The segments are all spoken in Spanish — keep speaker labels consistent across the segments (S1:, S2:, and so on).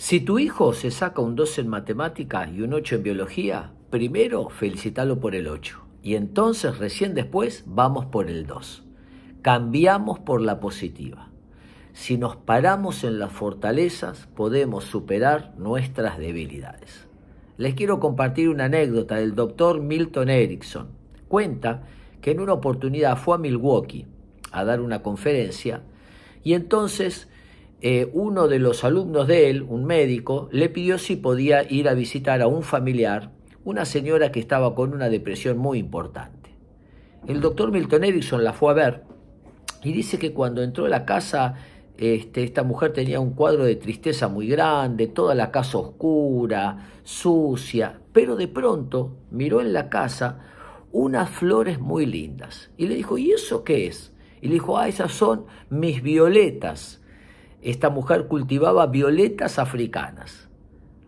S1: Si tu hijo se saca un 2 en matemáticas y un 8 en biología, primero felicítalo por el 8 y entonces recién después vamos por el 2. Cambiamos por la positiva. Si nos paramos en las fortalezas, podemos superar nuestras debilidades. Les quiero compartir una anécdota del doctor Milton Erickson. Cuenta que en una oportunidad fue a Milwaukee a dar una conferencia y entonces eh, uno de los alumnos de él, un médico, le pidió si podía ir a visitar a un familiar, una señora que estaba con una depresión muy importante. El doctor Milton Erickson la fue a ver y dice que cuando entró a la casa, este, esta mujer tenía un cuadro de tristeza muy grande, toda la casa oscura, sucia, pero de pronto miró en la casa unas flores muy lindas y le dijo, ¿y eso qué es? Y le dijo, ah, esas son mis violetas esta mujer cultivaba violetas africanas.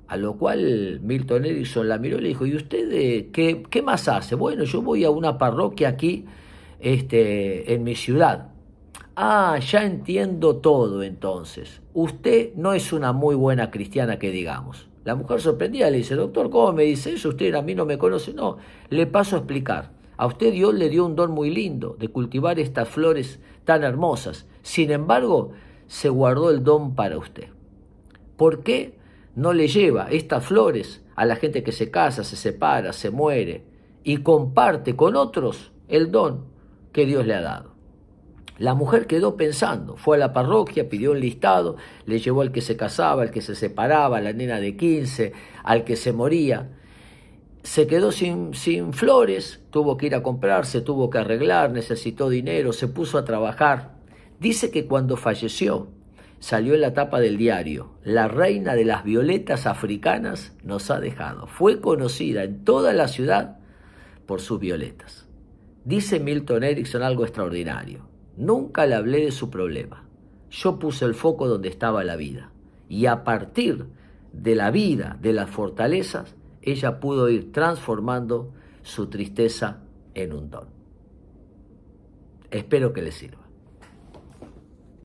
S1: A lo cual Milton Erickson la miró y le dijo, ¿y usted qué, qué, más hace? Bueno, yo voy a una parroquia aquí este, en mi ciudad. Ah, ya entiendo todo entonces. Usted no es una muy buena cristiana que digamos. La mujer sorprendida le dice, doctor, ¿cómo me dice eso? Usted a mí no me conoce. No, le paso a explicar. A usted Dios le dio un don muy lindo de cultivar estas flores tan hermosas. Sin embargo, se guardó el don para usted. ¿Por qué no le lleva estas flores a la gente que se casa, se separa, se muere y comparte con otros el don que Dios le ha dado? La mujer quedó pensando, fue a la parroquia, pidió un listado, le llevó al que se casaba, al que se separaba, a la nena de 15, al que se moría. Se quedó sin, sin flores, tuvo que ir a comprarse, tuvo que arreglar, necesitó dinero, se puso a trabajar Dice que cuando falleció, salió en la tapa del diario, la reina de las violetas africanas nos ha dejado. Fue conocida en toda la ciudad por sus violetas. Dice Milton Erickson algo extraordinario. Nunca le hablé de su problema. Yo puse el foco donde estaba la vida. Y a partir de la vida, de las fortalezas, ella pudo ir transformando su tristeza en un don. Espero que le sirva.